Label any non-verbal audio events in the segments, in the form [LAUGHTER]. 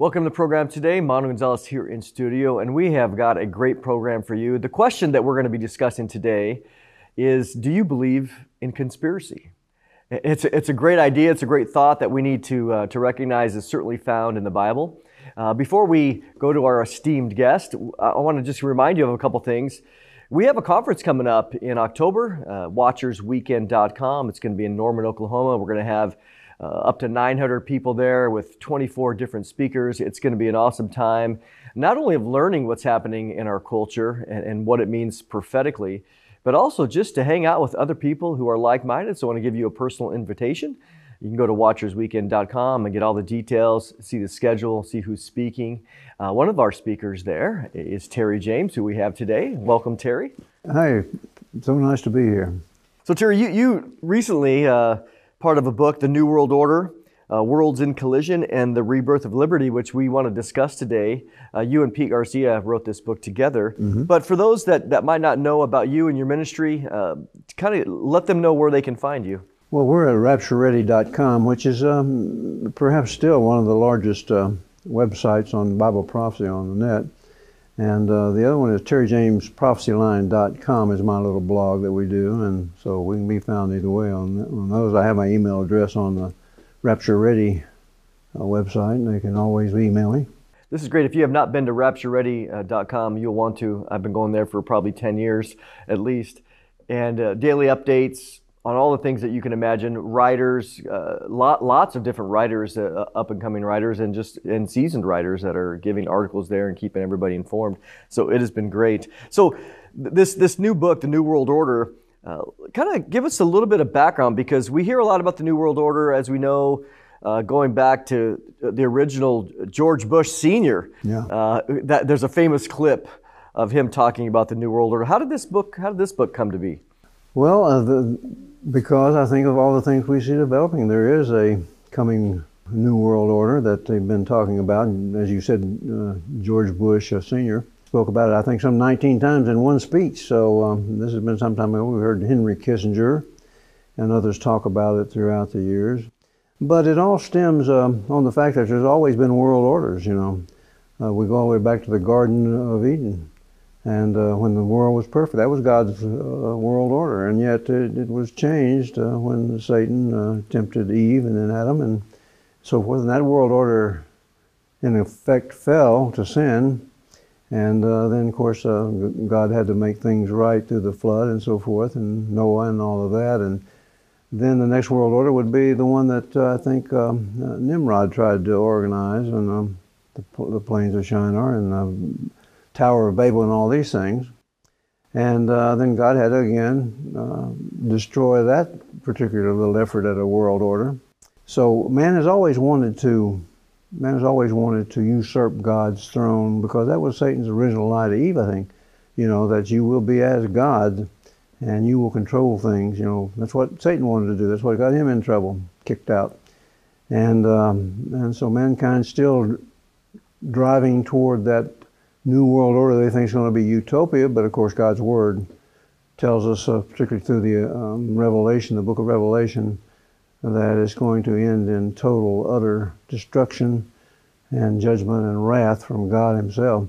Welcome to the program today. Mondo Gonzalez here in studio, and we have got a great program for you. The question that we're going to be discussing today is Do you believe in conspiracy? It's a, it's a great idea, it's a great thought that we need to, uh, to recognize is certainly found in the Bible. Uh, before we go to our esteemed guest, I want to just remind you of a couple things. We have a conference coming up in October, uh, watchersweekend.com. It's going to be in Norman, Oklahoma. We're going to have uh, up to 900 people there with 24 different speakers. It's going to be an awesome time, not only of learning what's happening in our culture and, and what it means prophetically, but also just to hang out with other people who are like minded. So I want to give you a personal invitation. You can go to watchersweekend.com and get all the details, see the schedule, see who's speaking. Uh, one of our speakers there is Terry James, who we have today. Welcome, Terry. Hi, so nice to be here. So, Terry, you, you recently uh, part of a book, The New World Order, uh, Worlds in Collision, and The Rebirth of Liberty, which we want to discuss today. Uh, you and Pete Garcia wrote this book together. Mm-hmm. But for those that, that might not know about you and your ministry, uh, kind of let them know where they can find you. Well, we're at raptureready.com, which is um, perhaps still one of the largest uh, websites on Bible prophecy on the net. And uh, the other one is terryjamesprophecyline.com is my little blog that we do, and so we can be found either way on, on those. I have my email address on the Rapture Ready uh, website, and they can always email me. This is great. If you have not been to raptureready.com, you'll want to. I've been going there for probably 10 years at least. And uh, daily updates, on all the things that you can imagine. Writers, uh, lot, lots of different writers, uh, up and coming writers, and just and seasoned writers that are giving articles there and keeping everybody informed. So it has been great. So this this new book, The New World Order, uh, kind of give us a little bit of background because we hear a lot about the New World Order, as we know. Uh, going back to the original George Bush Senior, yeah. Uh, that there's a famous clip of him talking about the New World Order. How did this book? How did this book come to be? Well, uh, the, because I think of all the things we see developing, there is a coming new world order that they've been talking about. And as you said, uh, George Bush uh, Sr. spoke about it, I think, some 19 times in one speech. So um, this has been some time ago. We heard Henry Kissinger and others talk about it throughout the years. But it all stems um, on the fact that there's always been world orders, you know. Uh, we go all the way back to the Garden of Eden. And uh, when the world was perfect, that was God's uh, world order. And yet it, it was changed uh, when Satan uh, tempted Eve and then Adam and so forth. And that world order, in effect, fell to sin. And uh, then, of course, uh, God had to make things right through the flood and so forth, and Noah and all of that. And then the next world order would be the one that I think um, Nimrod tried to organize on um, the, the plains of Shinar and um, Tower of Babel and all these things. And uh, then God had to again uh, destroy that particular little effort at a world order. So man has always wanted to, man has always wanted to usurp God's throne because that was Satan's original lie to Eve, I think. You know that you will be as God, and you will control things. You know that's what Satan wanted to do. That's what got him in trouble, kicked out. And um, and so mankind still driving toward that New World Order they think is going to be utopia, but of course God's Word tells us, uh, particularly through the um, Revelation, the book of Revelation, that it's going to end in total, utter destruction and judgment and wrath from God Himself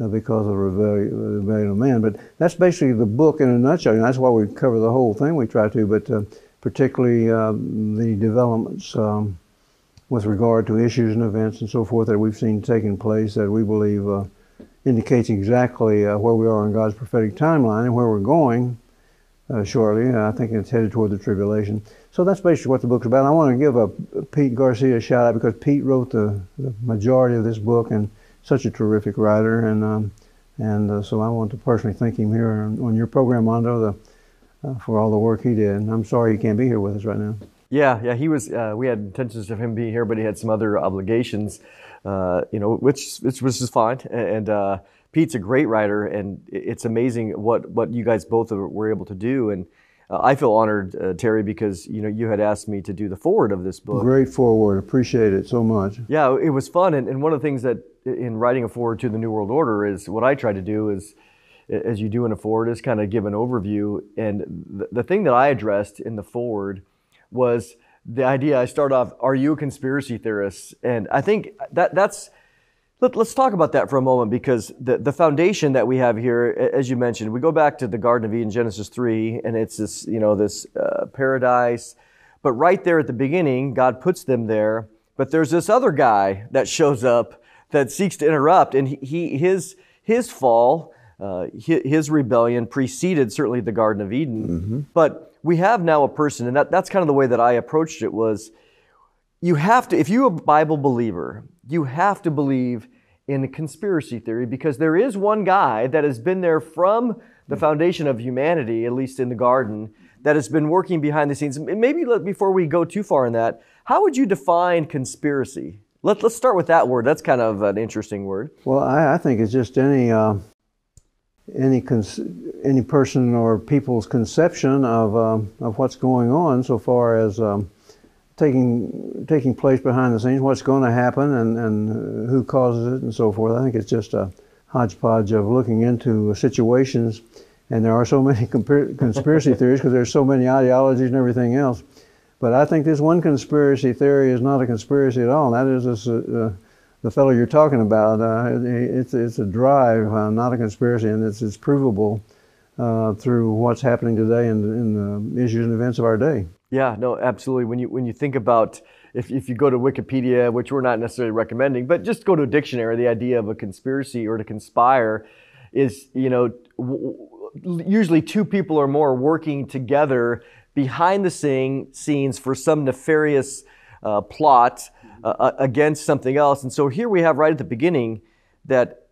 uh, because of the rebellion, rebellion, of man. But that's basically the book in a nutshell. And that's why we cover the whole thing. We try to, but uh, particularly um, the developments um, with regard to issues and events and so forth that we've seen taking place that we believe uh, indicates exactly uh, where we are in God's prophetic timeline and where we're going uh, shortly. I think it's headed toward the tribulation. So that's basically what the book's about. I want to give a Pete Garcia a shout out because Pete wrote the, the majority of this book and such a terrific writer. And um, and uh, so I want to personally thank him here on, on your program, Mondo, the, uh, for all the work he did. And I'm sorry he can't be here with us right now. Yeah, yeah, he was. Uh, we had intentions of him being here, but he had some other obligations uh, you know, which which was just fine. And uh, Pete's a great writer, and it's amazing what what you guys both were able to do. And uh, I feel honored, uh, Terry, because you know you had asked me to do the forward of this book. Great forward, appreciate it so much. Yeah, it was fun, and, and one of the things that in writing a forward to the New World Order is what I try to do is as you do in a forward, is kind of give an overview. And the, the thing that I addressed in the forward was the idea I start off, are you a conspiracy theorist? And I think that that's Let, us talk about that for a moment because the, the foundation that we have here, as you mentioned, we go back to the Garden of Eden, Genesis 3, and it's this, you know, this uh, paradise. But right there at the beginning, God puts them there. But there's this other guy that shows up that seeks to interrupt, and he, his, his fall, uh, his, rebellion preceded certainly the Garden of Eden. Mm-hmm. But we have now a person, and that, that's kind of the way that I approached it was you have to, if you're a Bible believer, you have to believe in conspiracy theory because there is one guy that has been there from the foundation of humanity, at least in the garden, that has been working behind the scenes. Maybe before we go too far in that, how would you define conspiracy? Let, us start with that word. That's kind of an interesting word. Well, I, I think it's just any uh, any any person or people's conception of um, of what's going on so far as um, taking taking place behind the scenes, what's going to happen, and, and who causes it, and so forth. I think it's just a hodgepodge of looking into situations, and there are so [LAUGHS] many conspiracy theories because there's so many ideologies and everything else. But I think this one conspiracy theory is not a conspiracy at all. That is this, uh, the fellow you're talking about. Uh, it's it's a drive, uh, not a conspiracy, and it's it's provable uh, through what's happening today in, in the issues and events of our day. Yeah, no, absolutely. When you when you think about if, if you go to Wikipedia, which we're not necessarily recommending, but just go to a dictionary, the idea of a conspiracy or to conspire is, you know, w- usually two people or more working together behind the scene, scenes for some nefarious uh, plot uh, uh, against something else. And so here we have right at the beginning that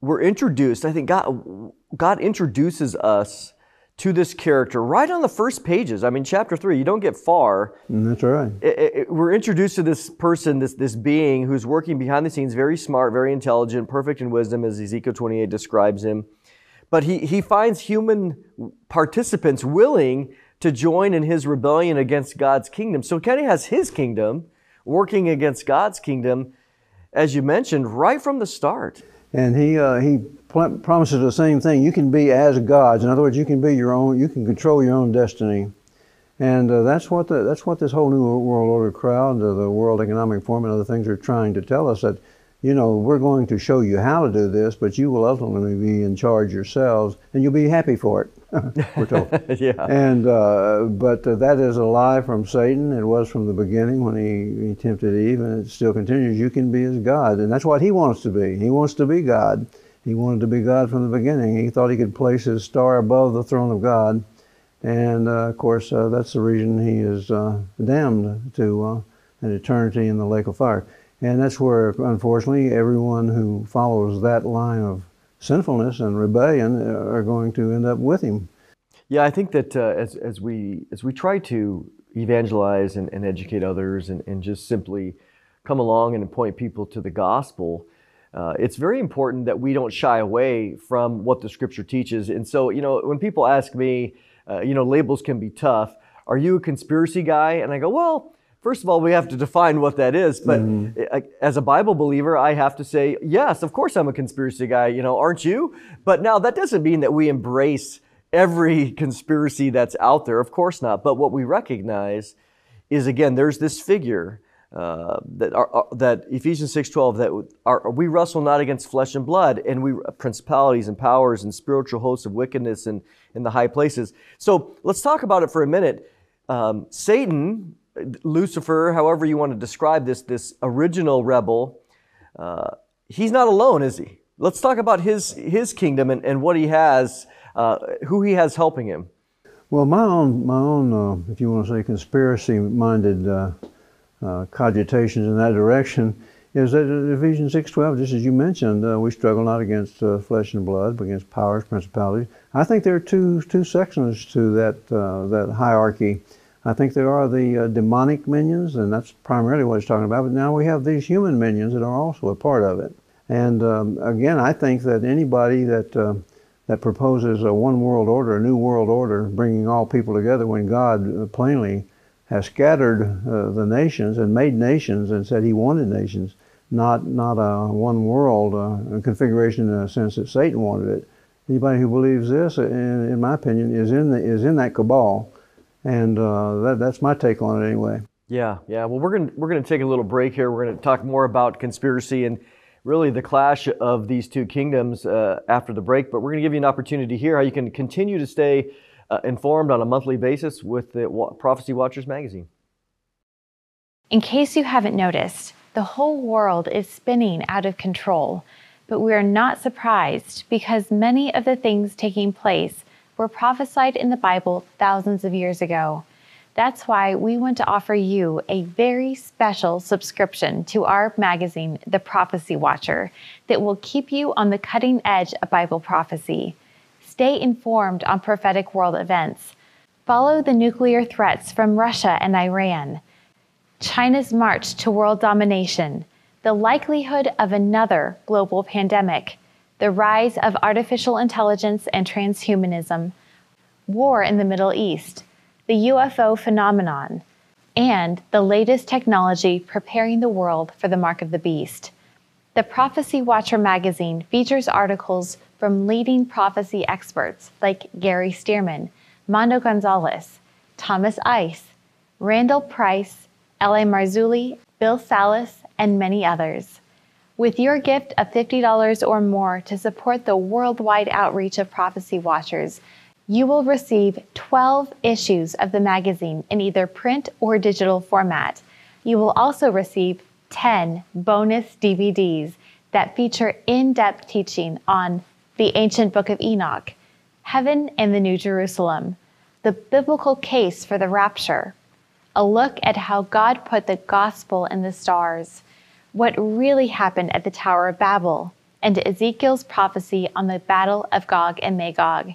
we're introduced. I think God, God introduces us to this character right on the first pages. I mean, chapter three, you don't get far. That's right. It, it, we're introduced to this person, this, this being who's working behind the scenes, very smart, very intelligent, perfect in wisdom, as Ezekiel 28 describes him. But he, he finds human participants willing to join in his rebellion against God's kingdom. So Kenny has his kingdom working against God's kingdom, as you mentioned, right from the start. And he, uh, he pl- promises the same thing. You can be as gods. In other words, you can be your own. You can control your own destiny. And uh, that's what the, that's what this whole new world order crowd, uh, the World Economic Forum, and other things are trying to tell us that, you know, we're going to show you how to do this, but you will ultimately be in charge yourselves, and you'll be happy for it. [LAUGHS] we're told. [LAUGHS] yeah. And uh, but uh, that is a lie from Satan. It was from the beginning when he, he tempted Eve, and it still continues. You can be as God, and that's what he wants to be. He wants to be God. He wanted to be God from the beginning. He thought he could place his star above the throne of God, and uh, of course uh, that's the reason he is uh, damned to uh, an eternity in the lake of fire. And that's where, unfortunately, everyone who follows that line of sinfulness and rebellion uh, are going to end up with him. Yeah, I think that uh, as, as, we, as we try to evangelize and, and educate others and, and, just simply come along and point people to the gospel, uh, it's very important that we don't shy away from what the scripture teaches. And so, you know, when people ask me, uh, you know, labels can be tough. Are you a conspiracy guy? And I go, well, First of all, we have to define what that is. But mm-hmm. as a Bible believer, I have to say, yes, of course I'm a conspiracy guy, you know, aren't you? But now that doesn't mean that we embrace every conspiracy that's out there. Of course not. But what we recognize is, again, there's this figure uh, that, are, uh, that Ephesians 6.12, that are, we wrestle not against flesh and blood, and we principalities and powers and spiritual hosts of wickedness in, in the high places. So let's talk about it for a minute. Um, Satan Lucifer, however you want to describe this, this original rebel, uh, he's not alone, is he? Let's talk about his, his kingdom and, and what he has, uh, who he has helping him. Well, my own, my own uh, if you want to say conspiracy minded uh, uh, cogitations in that direction is that Ephesians 6.12, just as you mentioned, uh, we struggle not against flesh and blood, but against powers, principalities. I think there are two, two sections to that, that hierarchy I think there are the uh, demonic minions, and that's primarily what he's talking about. But now we have these human minions that are also a part of it. And um, again, I think that anybody that uh, that proposes a one world order, a new world order, bringing all people together, when God uh, plainly has scattered uh, the nations and made nations and said He wanted nations, not not a one world uh, configuration in a sense that Satan wanted it. Anybody who believes this, in, in my opinion, is in the, is in that cabal and uh, that, that's my take on it anyway. Yeah, yeah. Well, we're gonna we're gonna take a little break here. We're gonna talk more about conspiracy, and really the clash of these two kingdoms uh, after the break. But we're going to give you an opportunity here how you can continue to stay uh, informed on a monthly basis with the Prophecy Watchers magazine. In case you haven't noticed, the whole world is spinning out of control, but we are not surprised because many of the things taking place were prophesied in the Bible thousands of years ago. That's why we want to offer you a very special subscription to our magazine, The Prophecy Watcher, that will keep you on the cutting edge of Bible prophecy. Stay informed on prophetic world events. Follow the nuclear threats from Russia and Iran, China's march to world domination, the likelihood of another global pandemic, the rise of artificial intelligence and transhumanism, war in the Middle East the UFO phenomenon, and the latest technology preparing the world for the mark of the beast. The Prophecy Watcher magazine features articles from leading prophecy experts like Gary Stearman, Mondo Gonzalez, Thomas Ice, Randall Price, L.A. Marzulli, Bill Salus, and many others. With your gift of $50 or more to support the worldwide outreach of Prophecy Watchers, you will receive 12 issues of the magazine in either print or digital format. You will also receive 10 bonus DVDs that feature in depth teaching on the ancient book of Enoch, heaven and the New Jerusalem, the biblical case for the rapture, a look at how God put the gospel in the stars, what really happened at the Tower of Babel, and Ezekiel's prophecy on the battle of Gog and Magog.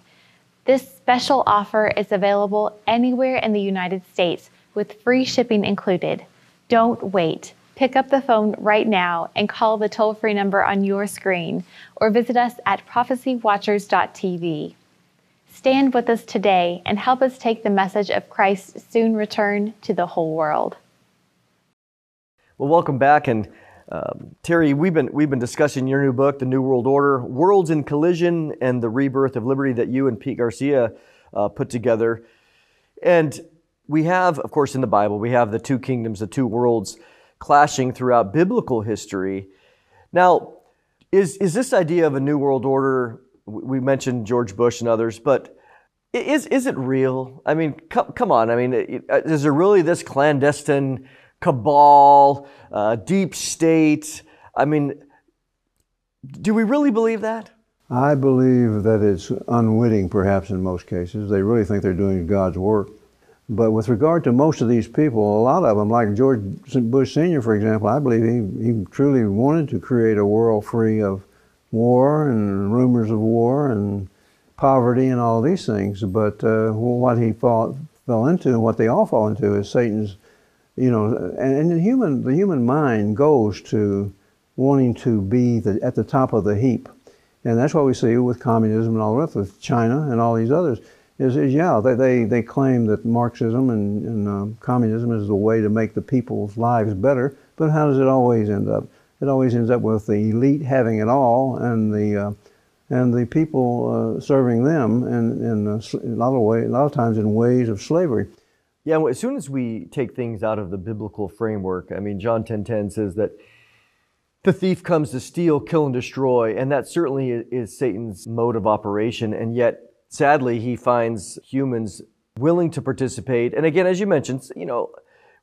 This special offer is available anywhere in the United States with free shipping included. Don't wait. Pick up the phone right now and call the toll free number on your screen or visit us at prophecywatchers.tv. Stand with us today and help us take the message of Christ's soon return to the whole world. Well, welcome back. And um, Terry, we've been we've been discussing your new book, The New World Order: Worlds in Collision and the Rebirth of Liberty, that you and Pete Garcia uh, put together. And we have, of course, in the Bible, we have the two kingdoms, the two worlds, clashing throughout biblical history. Now, is is this idea of a new world order? We mentioned George Bush and others, but is is it real? I mean, come, come on. I mean, is there really this clandestine? Cabal, uh, deep state. I mean, do we really believe that? I believe that it's unwitting, perhaps in most cases. They really think they're doing God's work. But with regard to most of these people, a lot of them, like George Bush Sr., for example, I believe he, he truly wanted to create a world free of war and rumors of war and poverty and all these things. But uh, what he fought, fell into and what they all fall into is Satan's you know, and, and the human the human mind goes to wanting to be the, at the top of the heap, and that's what we see with communism and all the rest, with China and all these others. Is, is yeah, they, they, they claim that Marxism and, and uh, communism is the way to make the people's lives better, but how does it always end up? It always ends up with the elite having it all and the uh, and the people uh, serving them in, in a, a lot of way, a lot of times in ways of slavery. Yeah, as soon as we take things out of the biblical framework, I mean, John 10:10 10, 10 says that the thief comes to steal, kill, and destroy, and that certainly is Satan's mode of operation. And yet, sadly, he finds humans willing to participate. And again, as you mentioned, you know,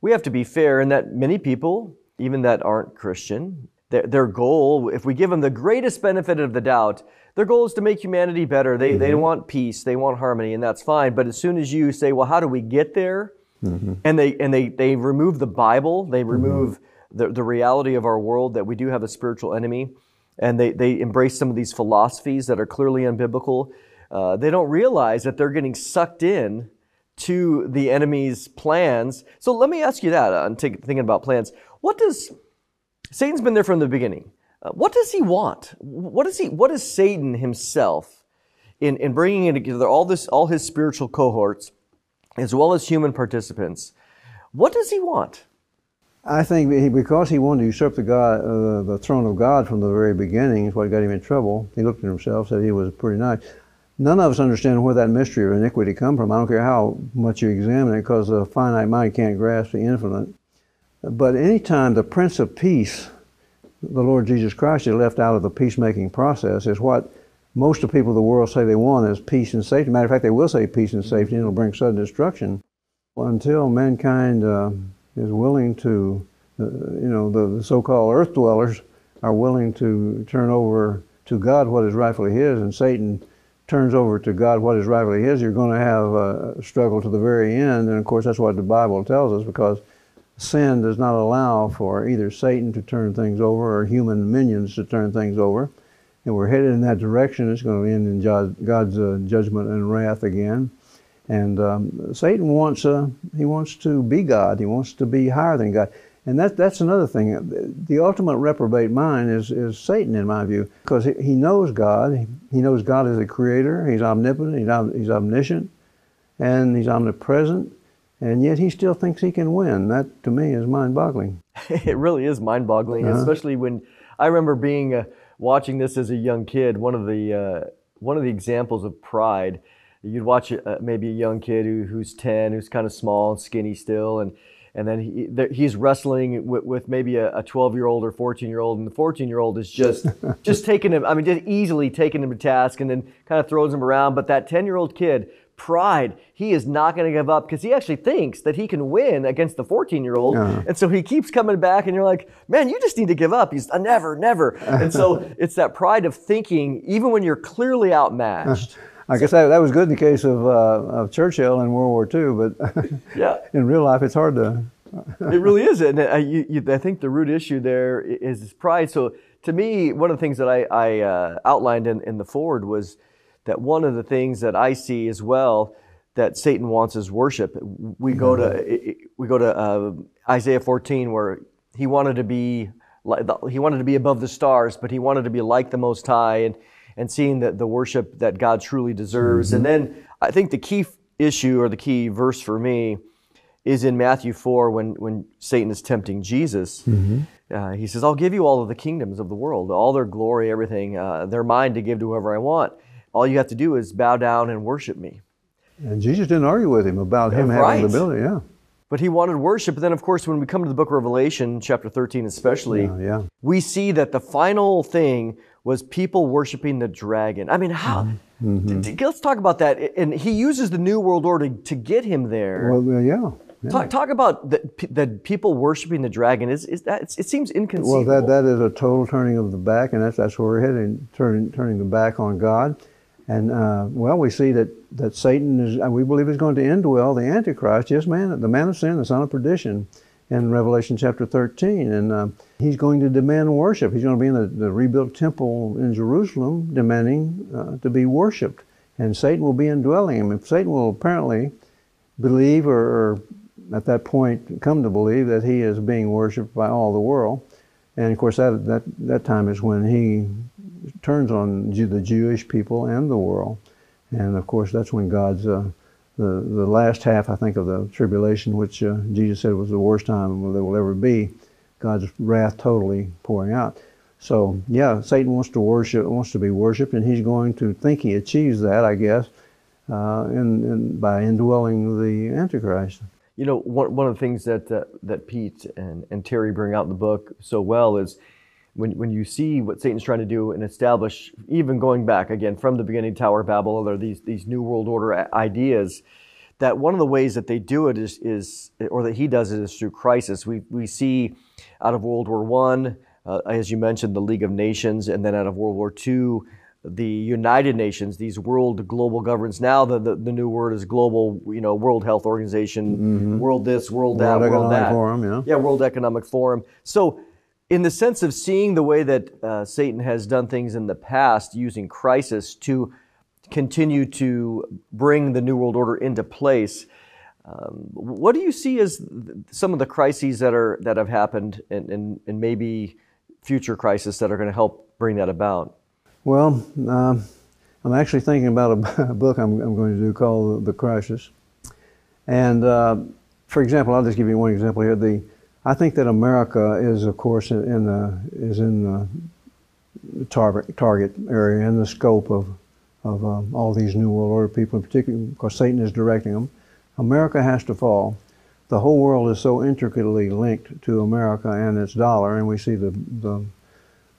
we have to be fair in that many people, even that aren't Christian, their, their goal, if we give them the greatest benefit of the doubt, their goal is to make humanity better. They, mm-hmm. they want peace, they want harmony, and that's fine. But as soon as you say, well, how do we get there? Mm-hmm. And they and they they remove the Bible, they mm-hmm. remove mm-hmm. the, the reality of our world that we do have a spiritual enemy, and they, they embrace some of these philosophies that are clearly unbiblical. Uh, they don't realize that they're getting sucked in to the enemy's plans. So let me ask you that. Uh, I'm thinking about plans. What does Satan's been there from the beginning? What does he want? What is he? What is Satan himself in, in bringing it together all this, all his spiritual cohorts, as well as human participants? What does he want? I think because he wanted to usurp the God, uh, the throne of God from the very beginning, is what got him in trouble. He looked at himself, said he was pretty nice. None of us understand where that mystery of iniquity come from. I don't care how much you examine it, because the finite mind can't grasp the infinite. But anytime the Prince of Peace the Lord Jesus Christ is left out of the peacemaking process is what most of the people of the world say they want is peace and safety. Matter of fact, they will say peace and safety, and it'll bring sudden destruction. Until mankind uh, is willing to, uh, you know, the, the so-called earth dwellers are willing to turn over to God what is rightfully His, and Satan turns over to God what is rightfully His, you're going to have a struggle to the very end. And of course, that's what the Bible tells us because sin does not allow for either Satan to turn things over or human minions to turn things over. And we're headed in that direction. It's going to end in God's uh, judgment and wrath again. And um, Satan wants uh, he wants to be God. He wants to be higher than God. And that, that's another thing. The ultimate reprobate mind is, is Satan, in my view, because he, he knows God. He knows God is a creator. He's omnipotent. He's, he's omniscient. And he's omnipresent and yet he still thinks he can win. That to me is mind-boggling. [LAUGHS] it really is mind-boggling, uh-huh. especially when I remember being uh, watching this as a young kid. One of the uh, one of the examples of pride. You'd watch uh, maybe a young kid who, who's ten, who's kind of small and skinny still, and and then he, he's wrestling with, with maybe a 12 year old or 14 year old, and the 14 year old is just [LAUGHS] just taking him. I mean, just easily taking him to task, and then kind of throws him around. But that 10 year old kid pride. He is not going to give up because he actually thinks that he can win against the 14 year old. And so he keeps coming back, and you're like, man, you just need to give up. He's uh, never, never. [LAUGHS] and so it's that pride of thinking, even when you're clearly outmatched. [LAUGHS] I guess that, that was good in the case of, uh, of Churchill in World War II, but [LAUGHS] yeah. in real life, it's hard to. it really is. And uh, you, you, I think the root issue there is pride. So to me, one of the things that I, I uh, outlined in, in the forward was that one of the things that I see as well that Satan wants is worship. We go to mm-hmm. we go to uh, Isaiah 14 where he wanted to be he wanted to be above the stars, but he wanted to be like the Most High and and seeing that the worship that God truly deserves. Mm-hmm. And then I think the key issue or the key verse for me is in Matthew 4 when when Satan is tempting Jesus. Mm-hmm. Uh, he says, "I'll give you all of the kingdoms of the world, all their glory, everything. Uh, they're mine to give to whoever I want." All you have to do is bow down and worship me. And Jesus didn't argue with him about him right. having the ability, yeah. But he wanted worship. But then, of course, when we come to the book of Revelation, chapter 13 especially, yeah, yeah. we see that the final thing was people worshiping the dragon. I mean, how? Mm-hmm. Let's talk about that. And he uses the New World Order to get him there. Well, yeah. Yeah. Talk, talk about the, the people worshiping the dragon. Is, is that it seems inconceivable? Well, that, that is a total turning of the back, and that's that's where we're heading, turning turning the back on God. And uh, well, we see that, that Satan is, uh, we believe is going to indwell the Antichrist, yes, man, the man of sin, the son of perdition, in Revelation chapter 13. And uh, he's going to demand worship. He's going to be in the, the rebuilt temple in Jerusalem demanding uh, to be worshiped. And Satan will be indwelling him. And Satan will apparently believe, or, or at that point come to believe, that he is being worshiped by all the world. And of course, that, that, that time is when he turns on the Jewish people and the world. And of course, that's when God's, uh, the, the last half, I think, of the tribulation, which uh, Jesus said was the worst time there will ever be, God's wrath totally pouring out. So, yeah, Satan wants to worship, wants to be worshipped, and he's going to think he achieves that, I guess, uh, in, in, by indwelling the Antichrist. You know, one, one of the things that, uh, that Pete and, and Terry bring out in the book so well is when, when you see what Satan's trying to do and establish, even going back again from the beginning, Tower of Babel, or these, these New World Order ideas, that one of the ways that they do it is, is or that he does it is through crisis. We, we see out of World War One, uh, as you mentioned, the League of Nations, and then out of World War Two, the United Nations, these world global governments. Now the, the, the, new word is global, you know, World Health Organization, mm-hmm. world this, world that, world, world that. Forum, yeah. yeah, World Economic Forum. So in the sense of seeing the way that uh, Satan has done things in the past using crisis to continue to bring the New World Order into place. Um, what do you see as some of the crises that are that have happened, and, and, and maybe future crises that are going to help bring that about? Well, um, I'm actually thinking about [LAUGHS] a, book I'm, I'm, going to do called The Crisis. And uh, for example, I'll just give you one example here. The I think that America is, of course, in the is in the target target area in the scope of of um, all these New World Order people, in particular, because Satan is directing them. America has to fall. The whole world is so intricately linked to America and its dollar, and we see the the,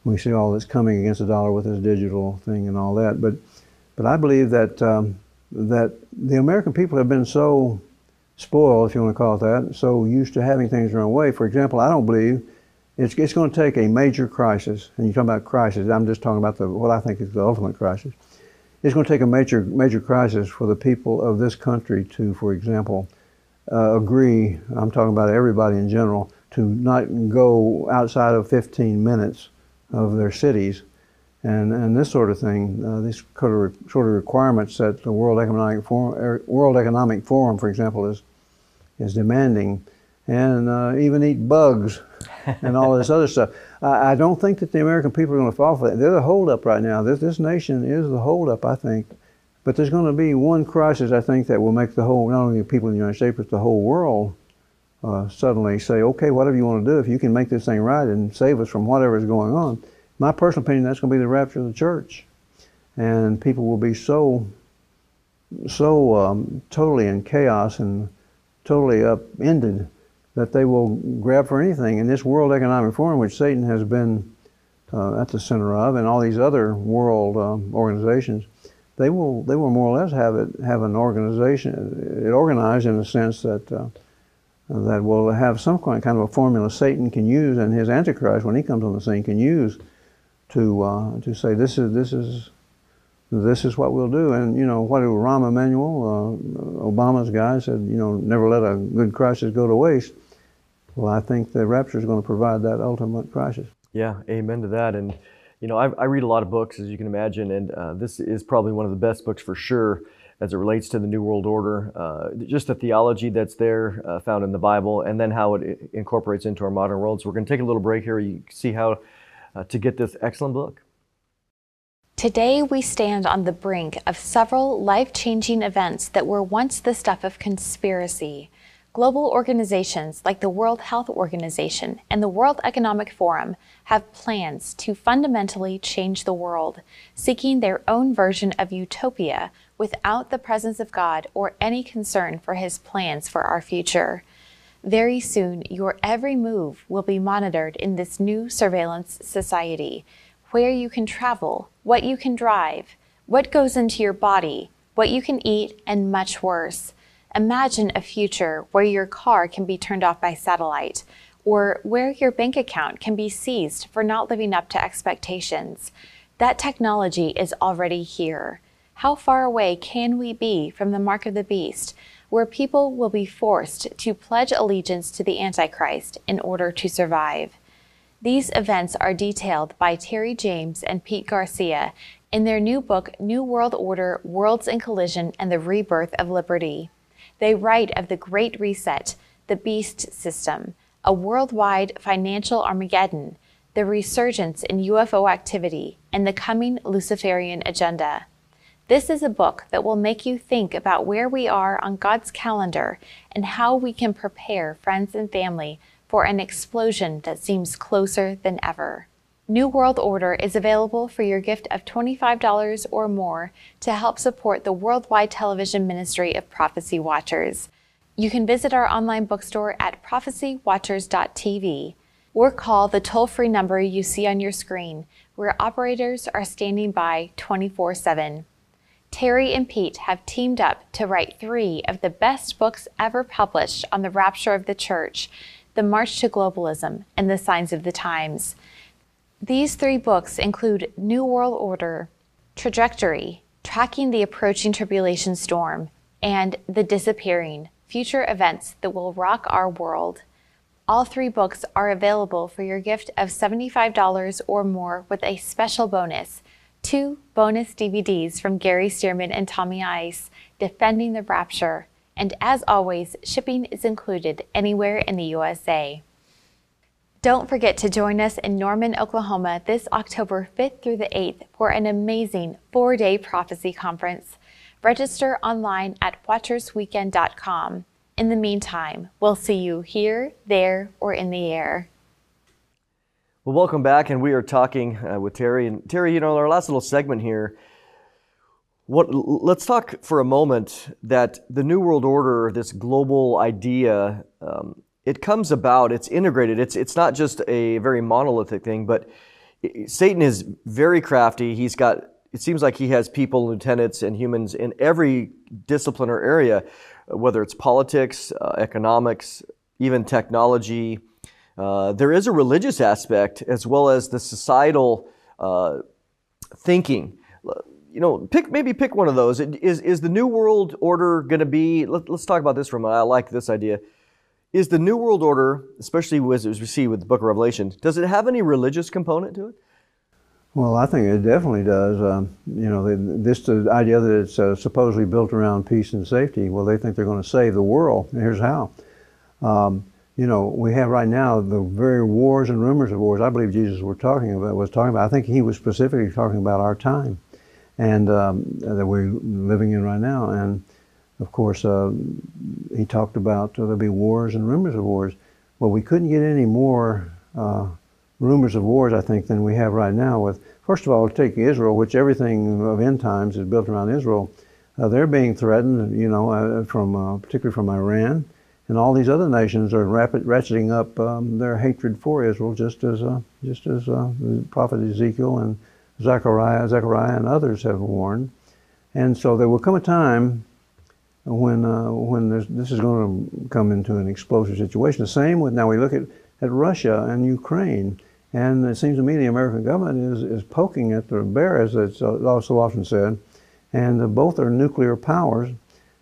we see all that's coming against the dollar with this digital thing and all that. But, but I believe that um, that the American people have been so spoiled, if you want to call it that, so used to having things their own way. For example, I don't believe it's, it's going to take a major crisis, and you talk about crisis. I'm just talking about the what I think is the ultimate crisis. It's going to take a major major crisis for the people of this country to, for example, uh, agree. I'm talking about everybody in general to not go outside of 15 minutes of their cities and, and this sort of thing, uh, these sort of, sort of requirements that the World Economic Forum, er, World Economic Forum, for example, is is demanding, and uh, even eat bugs and all this other stuff. I, I, don't think that the American people are going to fall for that. They're the holdup right now. This this nation is the holdup, I think. But there's going to be one crisis, I think, that will make the whole, not only the people in the United States, but the whole world uh, suddenly say, okay, whatever you want to do, if you can make this thing right and save us from whatever is going on, my personal opinion, that's going to be the rapture of the church. And people will be so, so um, totally in chaos and totally upended that they will grab for anything. And this World Economic Forum, which Satan has been uh, at the center of, and all these other world um, organizations, they will they will more or less have it have an organization it organized in a sense that uh, that will have some kind of a formula Satan can use, and his Antichrist when he comes on the scene can use to uh, to say this is this is this is what we'll do. And you know what Rahm Emanuel, uh, Obama's guy, said you know never let a good crisis go to waste. Well, I think the rapture is going to provide that ultimate crisis. Yeah, amen to that. And you know I, I read a lot of books as you can imagine, and uh, this is probably one of the best books for sure as it relates to the New World Order, uh, just the theology that's there uh, found in the Bible, and then how it incorporates into our modern world. So we're going to take a little break here. You see how uh, to get this excellent book. Today, we stand on the brink of several life changing events that were once the stuff of conspiracy. Global organizations like the World Health Organization and the World Economic Forum have plans to fundamentally change the world, seeking their own version of utopia without the presence of God or any concern for His plans for our future. Very soon, your every move will be monitored in this new surveillance society, where you can travel, what you can drive, what goes into your body, what you can eat, and much worse. Imagine a future where your car can be turned off by satellite, or where your bank account can be seized for not living up to expectations. That technology is already here. How far away can we be from the mark of the beast? Where people will be forced to pledge allegiance to the Antichrist in order to survive. These events are detailed by Terry James and Pete Garcia in their new book, New World Order Worlds in Collision and the Rebirth of Liberty. They write of the Great Reset, the Beast System, a worldwide financial Armageddon, the resurgence in UFO activity, and the coming Luciferian agenda. This is a book that will make you think about where we are on God's calendar and how we can prepare friends and family for an explosion that seems closer than ever. New World Order is available for your gift of $25 or more to help support the worldwide television ministry of Prophecy Watchers. You can visit our online bookstore at prophecywatchers.tv or call the toll free number you see on your screen, where operators are standing by 24 7. Terry and Pete have teamed up to write three of the best books ever published on the rapture of the church, The March to Globalism, and The Signs of the Times. These three books include New World Order, Trajectory, Tracking the Approaching Tribulation Storm, and The Disappearing Future Events That Will Rock Our World. All three books are available for your gift of $75 or more with a special bonus two bonus DVDs from Gary Stearman and Tommy Ice, Defending the Rapture, and as always, shipping is included anywhere in the USA. Don't forget to join us in Norman, Oklahoma this October 5th through the 8th for an amazing four day prophecy conference. Register online at watchersweekend.com. In the meantime, we'll see you here, there, or in the air. Well, welcome back, and we are talking uh, with Terry. And Terry, you know, our last little segment here. What? Let's talk for a moment that the New World Order, this global idea, um, it comes about. It's integrated. It's it's not just a very monolithic thing, but Satan is very crafty. He's got, it seems like he has people, lieutenants, and humans in every discipline or area, whether it's politics, uh, economics, even technology. Uh, there is a religious aspect as well as the societal uh, thinking. You know, pick maybe pick one of those. Is is the New World Order going to be? Let, us talk about this for a minute. I like this idea. Is the New World Order, especially as we see with the Book of Revelation, does it have any religious component to it? Well, I think it definitely does. Um, you know, this the idea that it's uh, supposedly built around peace and safety. Well, they think they're going to save the world. Here's how. Um, you know, we have right now the very wars and rumors of wars. I believe Jesus were talking about was talking about. I think he was specifically talking about our time, and um, that we're living in right now. And of course, uh, he talked about uh, there'll be wars and rumors of wars. Well, we couldn't get any more uh, rumors of wars, I think, than we have right now. With first of all, take Israel, which everything of end times is built around Israel. Uh, they're being threatened, you know, uh, from uh, particularly from Iran and all these other nations are rapid, ratcheting up um, their hatred for Israel, just as uh, just as uh, the prophet Ezekiel and Zechariah, Zechariah and others have warned. And so there will come a time when uh, when this is going to come into an explosive situation. The same with now we look at, at Russia and Ukraine, and it seems to me the American government is, is poking at the bear, as it's also often said, and both are nuclear powers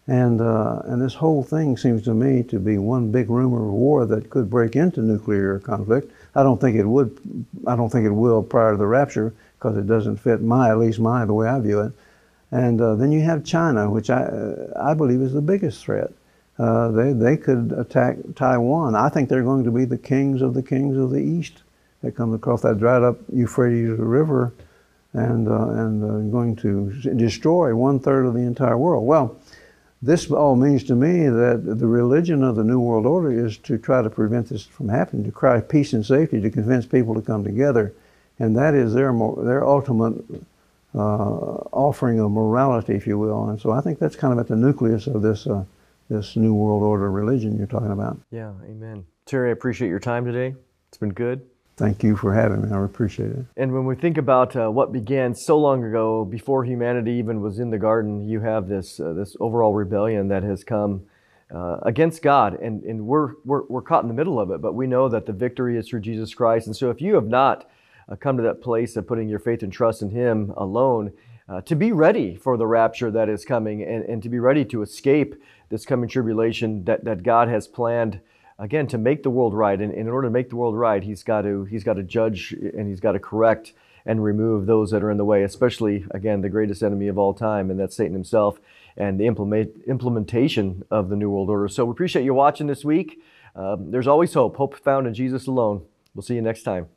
and, uh, and this whole thing seems to me to be one big rumor of war that could break into nuclear conflict. I don't think it would. I don't think it will prior to the rapture because it doesn't fit my, at least my, the way I view it. And uh, then you have China, which I, uh, I believe is the biggest threat. Uh, they, they could attack Taiwan. I think they're going to be the kings of the kings of the East that come across that dried up Euphrates River and, uh, and uh, going to destroy one third of the entire world. Well, this all means to me that the religion of the New World Order is to try to prevent this from happening, to cry peace and safety, to convince people to come together. And that is their, their ultimate uh, offering of morality, if you will. And so I think that's kind of at the nucleus of this, uh, this New World Order religion you're talking about. Yeah, amen. Terry, I appreciate your time today. It's been good. Thank you for having me. I appreciate it. And when we think about uh, what began so long ago, before humanity even was in the garden, you have this uh, this overall rebellion that has come uh, against God, and and we're, we're we're caught in the middle of it. But we know that the victory is through Jesus Christ. And so, if you have not uh, come to that place of putting your faith and trust in Him alone, uh, to be ready for the rapture that is coming, and, and to be ready to escape this coming tribulation that that God has planned again to make the world right and, in order to make the world right he's got to he's got to judge and he's got to correct and remove those that are in the way especially again the greatest enemy of all time and that's satan himself and the implement, implementation of the new world order. So we appreciate you watching this week. Um, there's always hope hope found in jesus alone. We'll see you next time